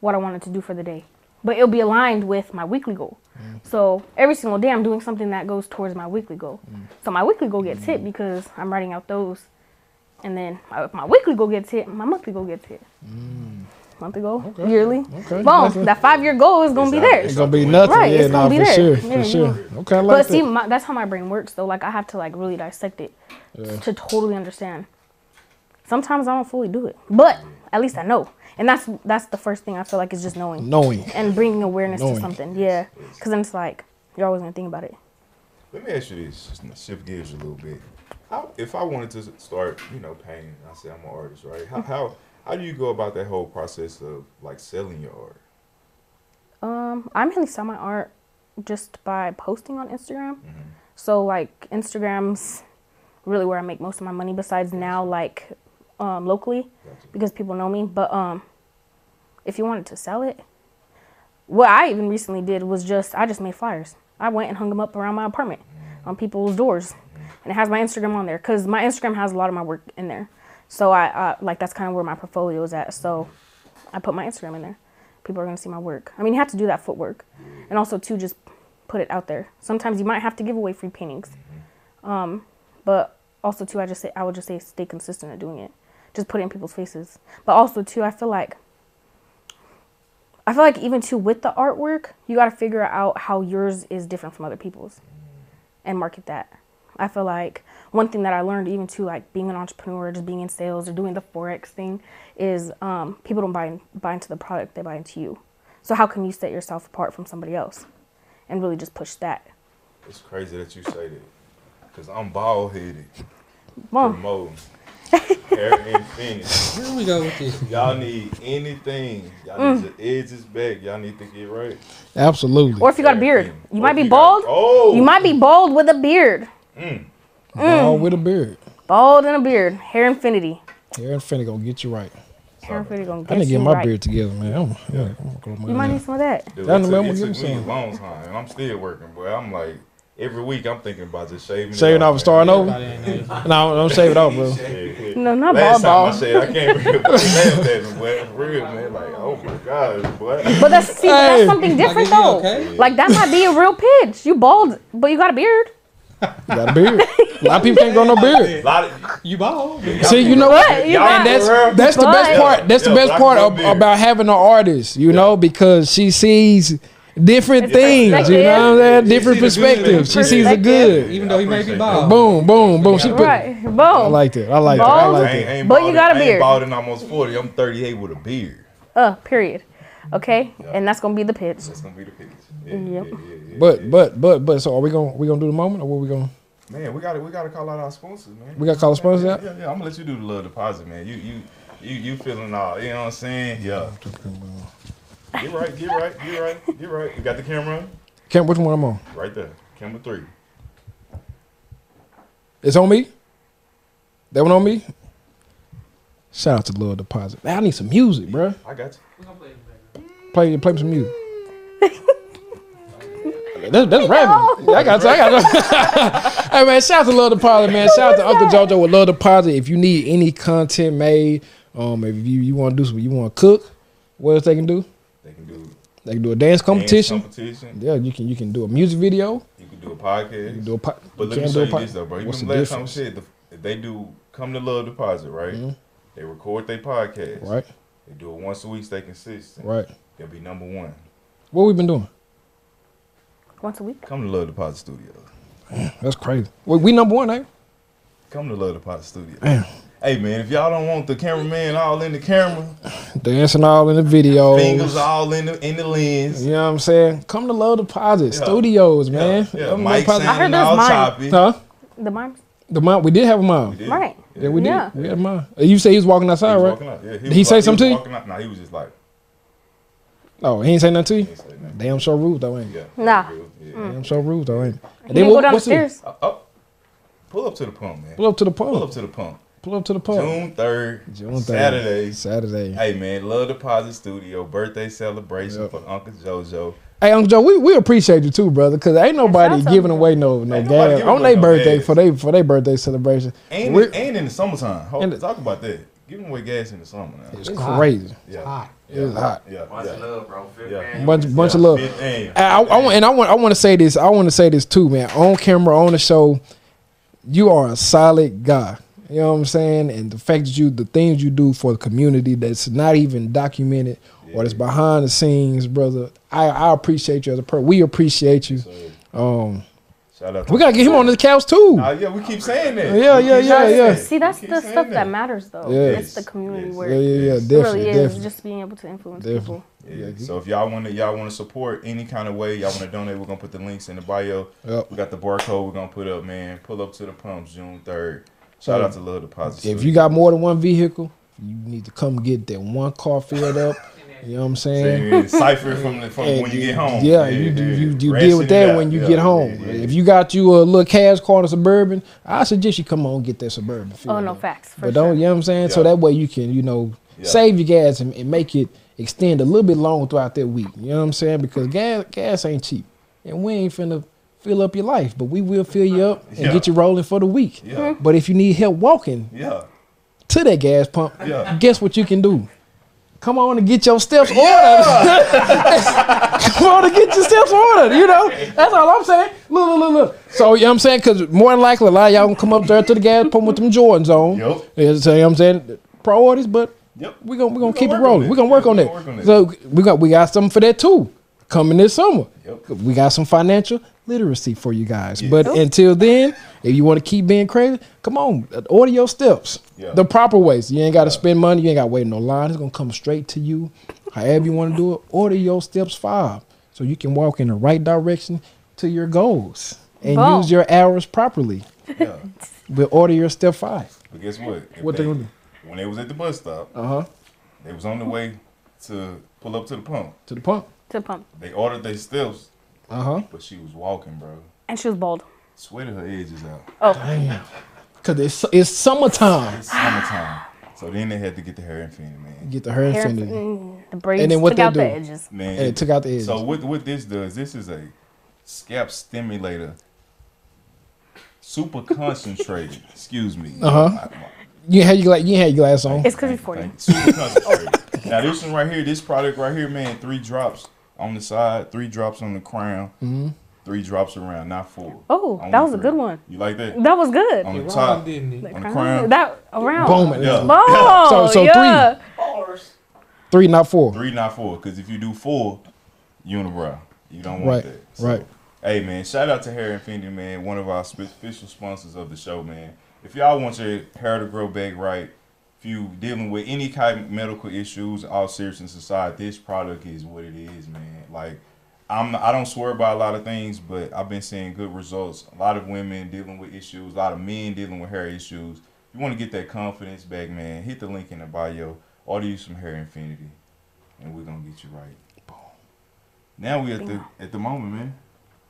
what I wanted to do for the day, but it'll be aligned with my weekly goal. So every single day I'm doing something that goes towards my weekly goal. So my weekly goal gets hit because I'm writing out those. And then my, my weekly goal gets hit, my monthly goal gets hit. Mm. Monthly goal, yearly. Okay. Boom. That five year goal is gonna It's be not- there. It's gonna be nothing. Right, yeah, it's nah, gonna be for there. sure, Yeah, for sure. know. Okay, I like But that. see, my, that's how my brain works though. Like I have to like really dissect it to totally understand. Sometimes I don't fully do it, but at least I know, and that's that's the first thing I feel like is just knowing Knowing. and bringing awareness Knowing. to something. Yeah, because then it's like you're always gonna think about it. Let me ask you this, just to shift gears a little bit. How, if I wanted to start, you know, painting, I say I'm an artist, right? How, how how do you go about that whole process of like selling your art? Um, I mainly sell my art just by posting on Instagram. So like Instagram's really where I make most of my money. Besides now, like um, locally, because people know me. But um, if you wanted to sell it, what I even recently did was just I just made flyers. I went and hung them up around my apartment on people's doors, and it has my Instagram on there because my Instagram has a lot of my work in there. So I like that's kind of where my portfolio is at. So I put my Instagram in there. People are gonna see my work. I mean, you have to do that footwork, and also to just put it out there. Sometimes you might have to give away free paintings, um, but also too, I just say I would just say stay consistent at doing it. Just put it in people's faces. But also too, I feel like I feel like even too with the artwork, you got to figure out how yours is different from other people's, and market that. I feel like one thing that I learned even too, like being an entrepreneur, just being in sales or doing the forex thing, is um, people don't buy in, buy into the product; they buy into you. So how can you set yourself apart from somebody else, and really just push that? It's crazy that you say that, cause I'm bald headed, Boom. promoting, Hair Infinity. Here we go with this. Y'all need anything. Y'all Mm. need your edges back. Y'all need to get right. Absolutely. Or if you got a beard, you Or might be you got- bald. Oh, You might be bald with a beard. Mm. Bald with a beard. Bald and a beard. Hair infinity. Hair Infinity gonna get you right. Hair infinity gonna get you right. I get need to get my right. beard together, man. I'm, yeah, I'm gonna grow my You might need some of that. Dude, I it took, remember it you took saying. me a long time, and I'm still working, boy. I'm like every week I'm thinking about just shaving. Shaving off and starting over. Everybody. No, don't shave it off, bro. Yeah, yeah. No, not Last bald time bald. I shaved, I can't remember. They laughed boy. Real, man. Like, oh my god, boy. But that's see, Hey. that's something different Like, is he though. okay? Like that might be a real pitch. You bald, but you got a beard. You got a beard. A lot of people can't grow no beard. A lot of You bald. See, you know what? You And that's that's the best part. That's the best part of, about having an artist, you know, because she sees different It's things. You know what I'm saying? Different She see the good perspectives. She sees the good. Even though he may be appreciate bald. Boom, boom, boom. She put. Right. Boom. I like that. I like that. I Bald? like I ain't, that. ain't But you got a in- I ain't bald in almost 40. I'm 38 with a beard. Uh, period. Okay? And that's gonna be the pitch. That's gonna be the picture. Yeah, Yep. But yeah. but but but so are we gonna we gonna do the moment or what we gonna? man, we gotta we gotta call out our sponsors, man. We gotta call the sponsors yeah, out? Yeah, yeah. I'm gonna let you do the little deposit, man. You you you you feeling all? You know what I'm saying? Yeah. Get right, get right, get right, get right. You got the camera on? Cam, which one I'm on? right there. Camera three. It's on me. That one on me. Shout out to Love Deposit. Man, I need some music, bruh. I got you. Play play some music. That's, that's rapping. I got you. I got you. hey man, shout out to Love Deposit, man. Shout out to Uncle JoJo with Love Deposit. If you need any content made, um, if you, you want to do something, you want to cook, what else they can do? They can do They can do a dance competition. dance competition. Yeah, you can you can do a music video. You can do a podcast. You can do a po- But you let me can show do a you po- this though, bro. You What's the last time we difference? said the, if they do come to Love Deposit, right? Mhm. They record their podcast. Right, They do it once a week. Stay consistent. right. They'll be number one. What we been doing? Once a week. Come to Love Deposit Studios. That's crazy. We, we number one, eh? Come to Love Deposit Studios. Damn. Hey man, if y'all don't want the cameraman all in the camera, Dancing all in the video. fingers all in the in the lens. You know what I'm saying? Come to Love Deposit Yeah. Studios, man. Yeah, yeah. Love Mike I heard sounding there's all mine. choppy. Huh? The mimes. The mom, we did have a mom. Right. Yeah, we did. Yeah. We had a mom. Uh, You say he was walking He outside, was right? walking out. Yeah, Did was he say like- something to you? out- Nah, he was just like, Oh, he ain't say nothing to you. he ain't say nothing. Damn, so rude though, ain't he? Yeah. Nah. Yeah. Damn, so rude though, ain't he? He didn't go down the what's it? stairs. Uh, oh, pull up to the pump, man. Pull up to the pump. Pull up to the pump. Pull up to the pump. June third, June 3rd. Saturday. Saturday. Hey man, Love Deposit Studio birthday celebration Yep. for Uncle JoJo. Hey, Uncle Joe, we, we appreciate you too, brother, because ain't nobody giving away no no gas on away their no birthday gas. for they for their birthday celebration. And We're- and in the summertime. Hold, In the- talk about that. Giving away gas in the summer now. It's It's hot. crazy. Yeah. Hot. It's hot. Yeah. Much yeah. love, bro. Fifth Yeah. annual. Bunch, bunch of love. Fifth annual. I, I, I want- and I want I want to say this. I want to say this too, man. On camera, on the show, you are a solid guy. You know what I'm saying? And the fact that you, the things you do for the community that's not even documented or that's behind the scenes, brother. I, I appreciate you as a person. We appreciate you. So, Um, shout out. We gotta get him on the couch too. Uh, yeah, we keep saying that. Yeah, We yeah, yeah, yeah. See, that's the stuff that matters, though. Yes. It's the community Yes. work. Yeah, yeah, yeah. Yes. It Definitely, really is definitely. just being able to influence Definitely. people. Yeah. So if y'all want to, y'all want to support any kind of way, y'all want to donate, we're gonna put the links in the bio. Yep. We got the barcode we're gonna put up, man. Pull up to the pumps June third. Shout out to Love Deposit. If you got more than one vehicle, you need to come get that one car filled up. You know what I'm saying? saying cipher from, the, from And when you get home. Yeah, you do. You, you deal with it that out. when you Yeah, get home. yeah, yeah. If you got you a little cash car in a suburban, I suggest you come on and get that suburban. filled Oh, no, up. facts. For But don't, you know what I'm saying? So that way you can, you know, Yeah. save your gas and, and make it extend a little bit longer throughout that week. You know what I'm saying? Because gas gas ain't cheap, and we ain't finna fill up your life, but we will fill you up and Yeah. get you rolling for the week. Yeah, But if you need help walking yeah, to that gas pump, Yeah. guess what you can do? Come on and get your steps ordered. Come on and get your steps ordered. You know, that's all I'm saying. Look, look, look, look. So, you know what I'm saying? Because more than likely, a lot of y'all gonna come up there to the gas pump with them Jordans on. Yeah, so, you know what I'm saying? Priorities, but Yep. we're gonna, we gonna We keep it gonna work on rolling. We're gonna work Yeah, on we that. gonna work on it. So, we got, we got something for that too coming this summer. Yep. We got some financial literacy for you guys. Yes. But until then, if you want to keep being crazy, come on, order your steps Yeah. the proper ways. You ain't got to spend money. You ain't got to wait no line. It's gonna come straight to you. However you want to do it, order your steps five so you can walk in the right direction to your goals and Boom. use your hours properly. yeah. But order your step five. But guess what? If What they gonna do? When they was at the bus stop, Uh huh. they was on the way to pull up to the pump. To the pump. To pump. They ordered their steps, Uh huh. but she was walking, bro. And she was bald. Sweated her edges out. Oh, Damn. Cause it's it's summertime. It's summertime. So then they had to get the hair infinity, man. Get the hair hair, infinity. mm, the braids And then what took they out the do? edges. Man, And it took out the edges. So what what this does? This is a scalp stimulator, super concentrated. excuse me. Uh-huh. You had your gla- you had your glass on. It's because he's 40. You. Super concentrated. now this one right here, this product right here, man, three drops on the side, three drops on the crown, Mm-hmm. three drops around, not four. Oh, Only that was a good one. You like that? That was good. On It the top, didn't it? on the crown. That around. Boom. Yeah. Boom. So- so yeah. Three, not four. Three, not four. Because if you do four, unibrow. You don't Right, want that. So, right. Hey man, shout out to Hair Infinity, man. One of our spe- official sponsors of the show, man. If y'all want your hair to grow back right, if you dealing with any kind of medical issues, all seriousness aside, this product is what it is, man. Like I'm, I don't swear by a lot of things, but I've been seeing good results. A lot of women dealing with issues, a lot of men dealing with hair issues. If you want to get that confidence back, man, hit the link in the bio. Order you some Hair Infinity, and we're gonna get you right. Boom. Now we at the at the moment, man.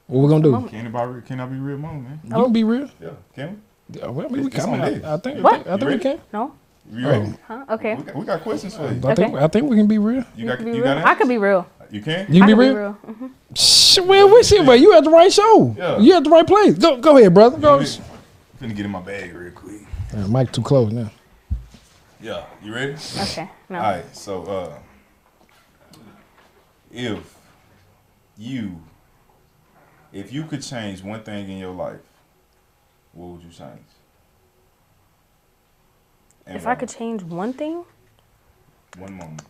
What we gonna do? Can anybody can I be real moment, man? You can be real. Yeah, can we? Yeah, well, I mean, we can. I. I think. What? I think, I think we can. No? We? You ready? Huh? Okay. We, got, we got questions for you. I think. Okay. I think we can be real. You got Be you real. got I could be real. You can? You I can be could real. be real. Mhm. Shh, well, we see, but you at the right show. Yeah. You at the right place. Go, go ahead, brother. Go. I'm finna get in my bag real quick. Uh, Mike too close now. Yeah, you ready? Okay. No. All right. So, uh, if you, if you could change one thing in your life, what would you change? And If? I could change one thing, one moment,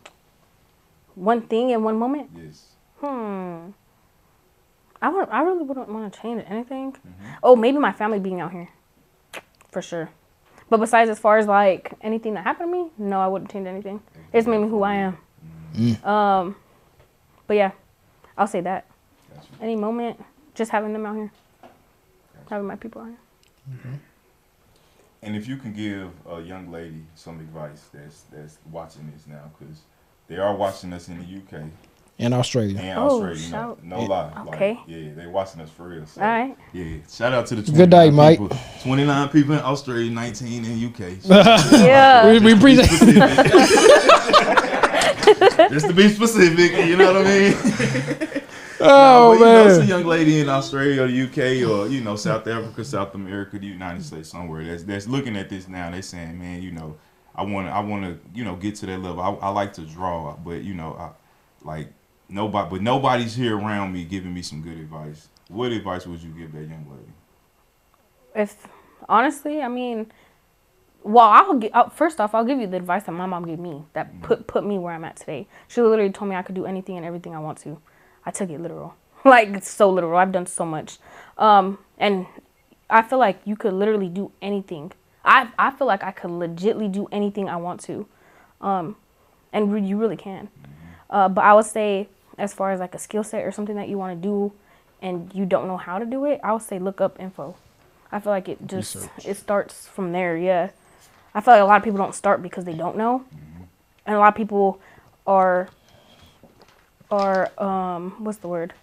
one thing in one moment, yes. hmm. I would. I really wouldn't want to change anything. Mm-hmm. Oh, maybe my family being out here, for sure. But besides, as far as like anything that happened to me, no, I wouldn't change anything. It's made me who I am. Mm-hmm. Um, but yeah, I'll say that. Gotcha. Any moment, just having them out here, having my people out here. And if you can give a young lady some advice that's that's watching this now, because they are watching us in the UK In Australia. and Oh, Australia. No, shout- no lie. Okay. Like, yeah, they watching us for real. So, All right. Yeah. Shout out to the Good day, Mike. people- Twenty nine people in Australia, nineteen in UK. Yeah. We, we appreciate. Just to be specific, you know what I mean? Oh Well, you know, it's a young lady in Australia or the UK or you know South Africa, South America, the United States, somewhere that's that's looking at this now. They're saying, man, you know, I want to I want to you know get to that level. I, I like to draw, but you know I like nobody, but nobody's here around me giving me some good advice. What advice would you give that young lady? If honestly, I mean, well, I'll gi- uh, first off, I'll give you the advice that my mom gave me that put put me where I'm at today. She literally told me I could do anything and everything I want to. I took it literal, like it's so literal. I've done so much, um, and I feel like you could literally do anything. I I feel like I could legitly do anything I want to, um, and re- you really can. Uh, but I would say, as far as like a skill set or something that you want to do, and you don't know how to do it, I would say look up info. I feel like it just Research. it starts from there. Yeah, I feel like a lot of people don't start because they don't know, and a lot of people are are um what's the word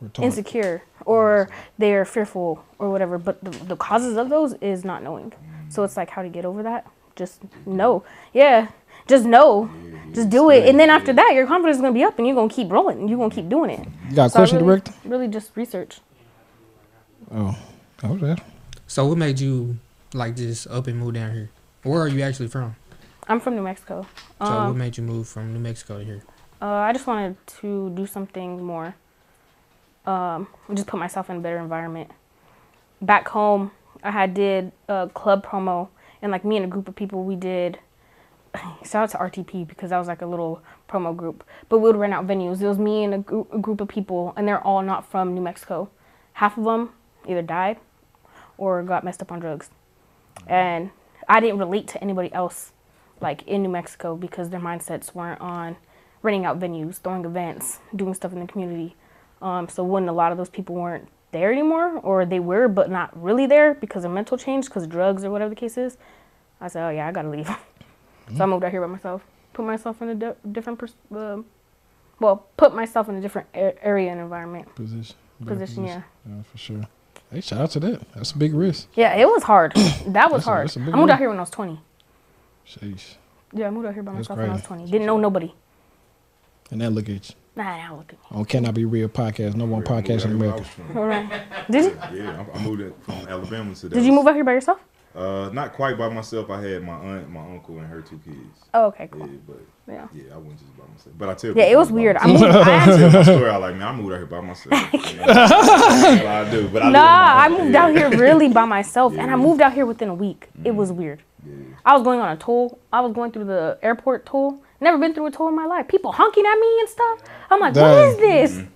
We're insecure or they're fearful or whatever. But the, the causes of those is not knowing. So it's like how to get over that. Just know. Yeah. Just know. Just do it. And then after that, your confidence is gonna be up and you're gonna keep rolling. And you're gonna keep doing it. You got a So I question, really, director? Really just research. Oh, okay. So what made you like just up and move down here? Where are you actually from? I'm from New Mexico. So Um, what made you move from New Mexico to here? Uh, I just wanted to do something more. Um, just put myself in a better environment. Back home, I had did a club promo, and like me and a group of people, we did. Shout out to RTP because that was like a little promo group. But we would rent out venues. It was me and a, group a group of people, and they're all not from New Mexico. Half of them either died or got messed up on drugs, and I didn't relate to anybody else like in New Mexico because their mindsets weren't on renting out venues, throwing events, doing stuff in the community. Um, so when a lot of those people weren't there anymore, or they were but not really there because of mental change, because drugs or whatever the case is, I said, oh yeah, I gotta leave. so I moved out here by myself, put myself in a di- different, pers- um well, put myself in a different a- area and environment. Position. better Position, yeah. Yeah, for sure. Hey, shout out to that. That's a big risk. Yeah, it was hard. That was That's hard. that's a I moved one. out here when I was 20. Sheesh. Yeah, I moved out here by That's myself when I was crazy. 20. Didn't know nobody. And then look at you. Nah, now look at me. Oh, On Can I Be Real podcast, no one podcast in here when America. All right. Did you? Yeah, I, I moved it from Alabama to. Did you move out here by yourself? Uh, not quite by myself. I had my aunt, my uncle, and her two kids. Oh, okay, Yeah, cool. but Yeah. yeah, I wasn't just by myself. But I tell. Yeah, it was weird. I myself. moved. I I actually, tell my story. I like, man, I moved out here by myself. You know? That's what I do. But I live with my nah, I moved out here really by myself, and I moved out here within a week. It was weird. Yeah. I was going on a toll. I was going through the airport toll. Never been through a toll in my life. People honking at me and stuff. I'm like, what Dang. is this?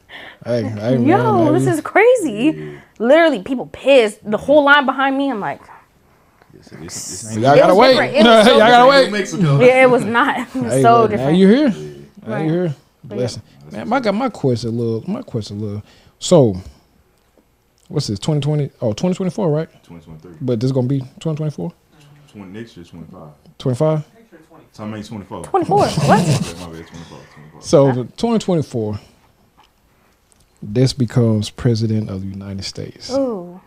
Hey, hey, man. Yo, hey, this is crazy. Literally, people pissed. The whole line behind me. I'm like, Yes, it- it's- it's Y'all It gotta wait. different. It was so Y'all gotta wait. Mexico. yeah, it was not. It was Hey, so look, different. Now you here. Now Right. you here. Blessing. Man, I got my question a little. My question a little. So, what's this? 2020? Oh, 2024, right? 2023. But this is gonna be 2024? 20, next year, 25. 25? So I made 24. 24. What? Okay, my bad, 24. 24. So, 2024, this becomes president of the United States. Ooh.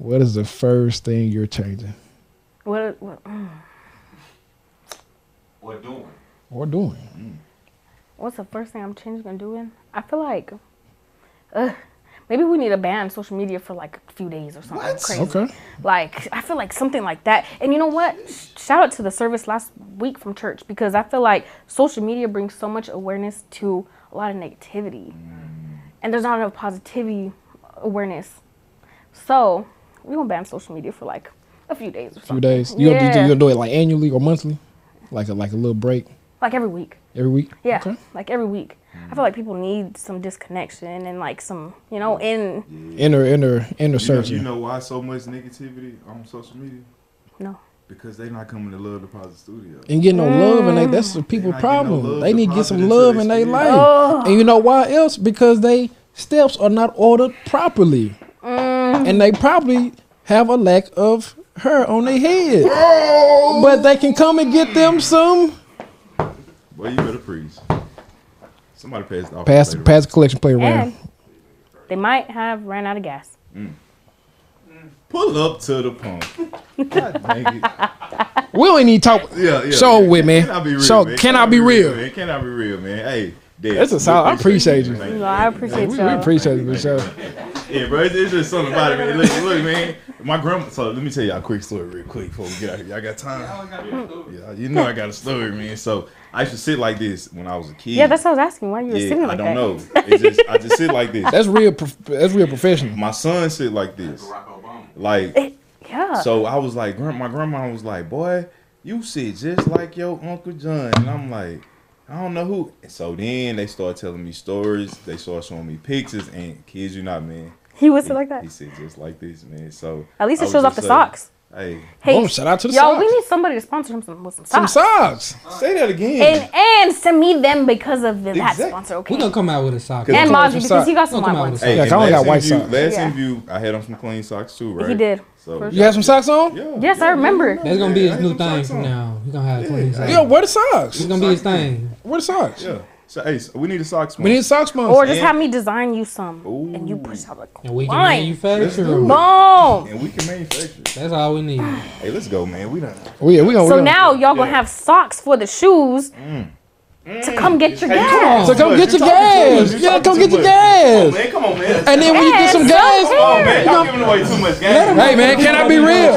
What is the first thing you're changing What? what mm. What doing? or doing? What's the first thing I'm changing and doing? I feel like, uh, maybe we need to ban social media for like a few days or something crazy. Okay. Like I feel like something like that. And you know what? Shout out to the service last week from church because I feel like social media brings so much awareness to a lot of negativity, and there's not enough positivity awareness. So we gonna ban social media for like a few days or something. Few days. You yeah. gonna, do, you gonna do it like annually or monthly? Like a like a little break like every week. every week? Yeah, Okay. like every week. I feel like people need some disconnection and like some, you know, in Inner inner inner You know, you know why so much negativity on social media? no. Because they're not coming to Love Deposit Studio. and get no love and they mm. that's the They people not no problem. they need to get some love in their their spirit. life. Oh. And you know why else? Because they steps are not ordered properly. And they probably have a lack of her on their head. But they can come and get them some Boy, you better freeze. Somebody passed off. pass later. pass the collection play And around. they might have ran out of gas. Mm. Pull up to the pump. God dang it. We don't need to talk. Yeah, yeah. Show with me. Can I be real, Show- man? can I be real? man? Can I be real, man? Hey, Dad, That's a we solid- I appreciate you. Thank No, I appreciate you. We, we y'all. appreciate you, for sure. Yeah, bro, it's, it's just something about it, man. Look, look, man. My grandma. So let me tell y'all a quick story, real quick, before we get out here. Y'all got time? Yeah, you know I got a story, man. So I used to sit like this when I was a kid. Yeah, that's what I was asking. Why you were Yeah, sitting I don't that? know. It's just I just sit like this. That's real. prof- That's real professional. My son sit like this. Barack Obama. Like Yeah. so, I was like, my grandma was like, "Boy, you sit just like your uncle John," and I'm like. I don't know who. And so then they start telling me stories. They start showing me pictures, and kids, you not man. He was He, like that. he sit just like this, man. So At least it shows off the like, socks. Hey, Hey, Boom, shout out to the y'all, we need somebody to sponsor him some, with some socks. Some socks. socks. say that again. And and send me them because of the, that sponsor. Okay. We gonna come out with a sock. And Come Mazi because socks. he got some Don't white ones. Hey, Yeah, I only got white interview- socks. Last Yeah. interview, I had on some clean socks too, right? He did. So You have some socks on? Yeah. Yes, I remember. That's gonna be Yeah, his new thing from now. He gonna have Yeah, clean I- socks. Yeah, where the socks? It's gonna be his thing. Where the socks? Yeah. So hey, so we need a socks. We need socks sponsor. Or just And- have me design you some, and you Ooh. push out like And we can Fine. manufacture them. boom. and we can manufacture. That's all we need. Hey, let's go, man. We done. Oh, yeah, we gonna. So gonna- now y'all gonna have socks for the shoes mm. to come get mm. your Hey, gas. So come You get your talking too gas. You Yeah, come get your much. gas. Man, come on, man. And then when you get some Yes, gas, okay. Come on, man. Y'all giving away too much gas. hey man, can I be real?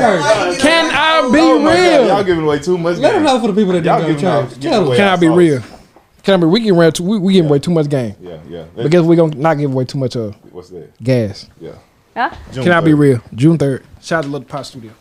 Can I be real? Y'all giving away too much. Let them gas. know for the people that Y'all didn't go to church. them. Can I our be sauce. real? Can I be? We getting away too. We, we getting away too much game. Yeah, yeah. But guess we gonna not give away too much uh What's that? gas. Yeah. Huh? June Can I be real? June third. Shout out to Little Pot Studio.